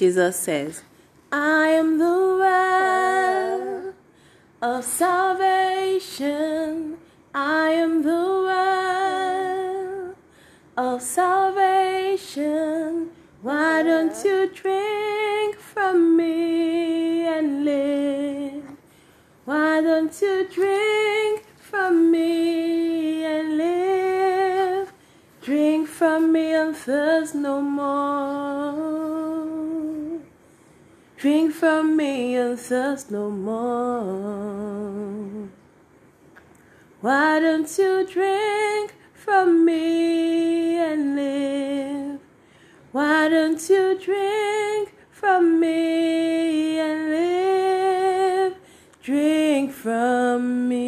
Jesus says, I am the well of salvation. I am the well of salvation. Why don't you drink from me and live? Why don't you drink from me and live? Drink from me and thirst no more. Drink from me and thirst no more. Why don't you drink from me and live? Why don't you drink from me and live? Drink from me.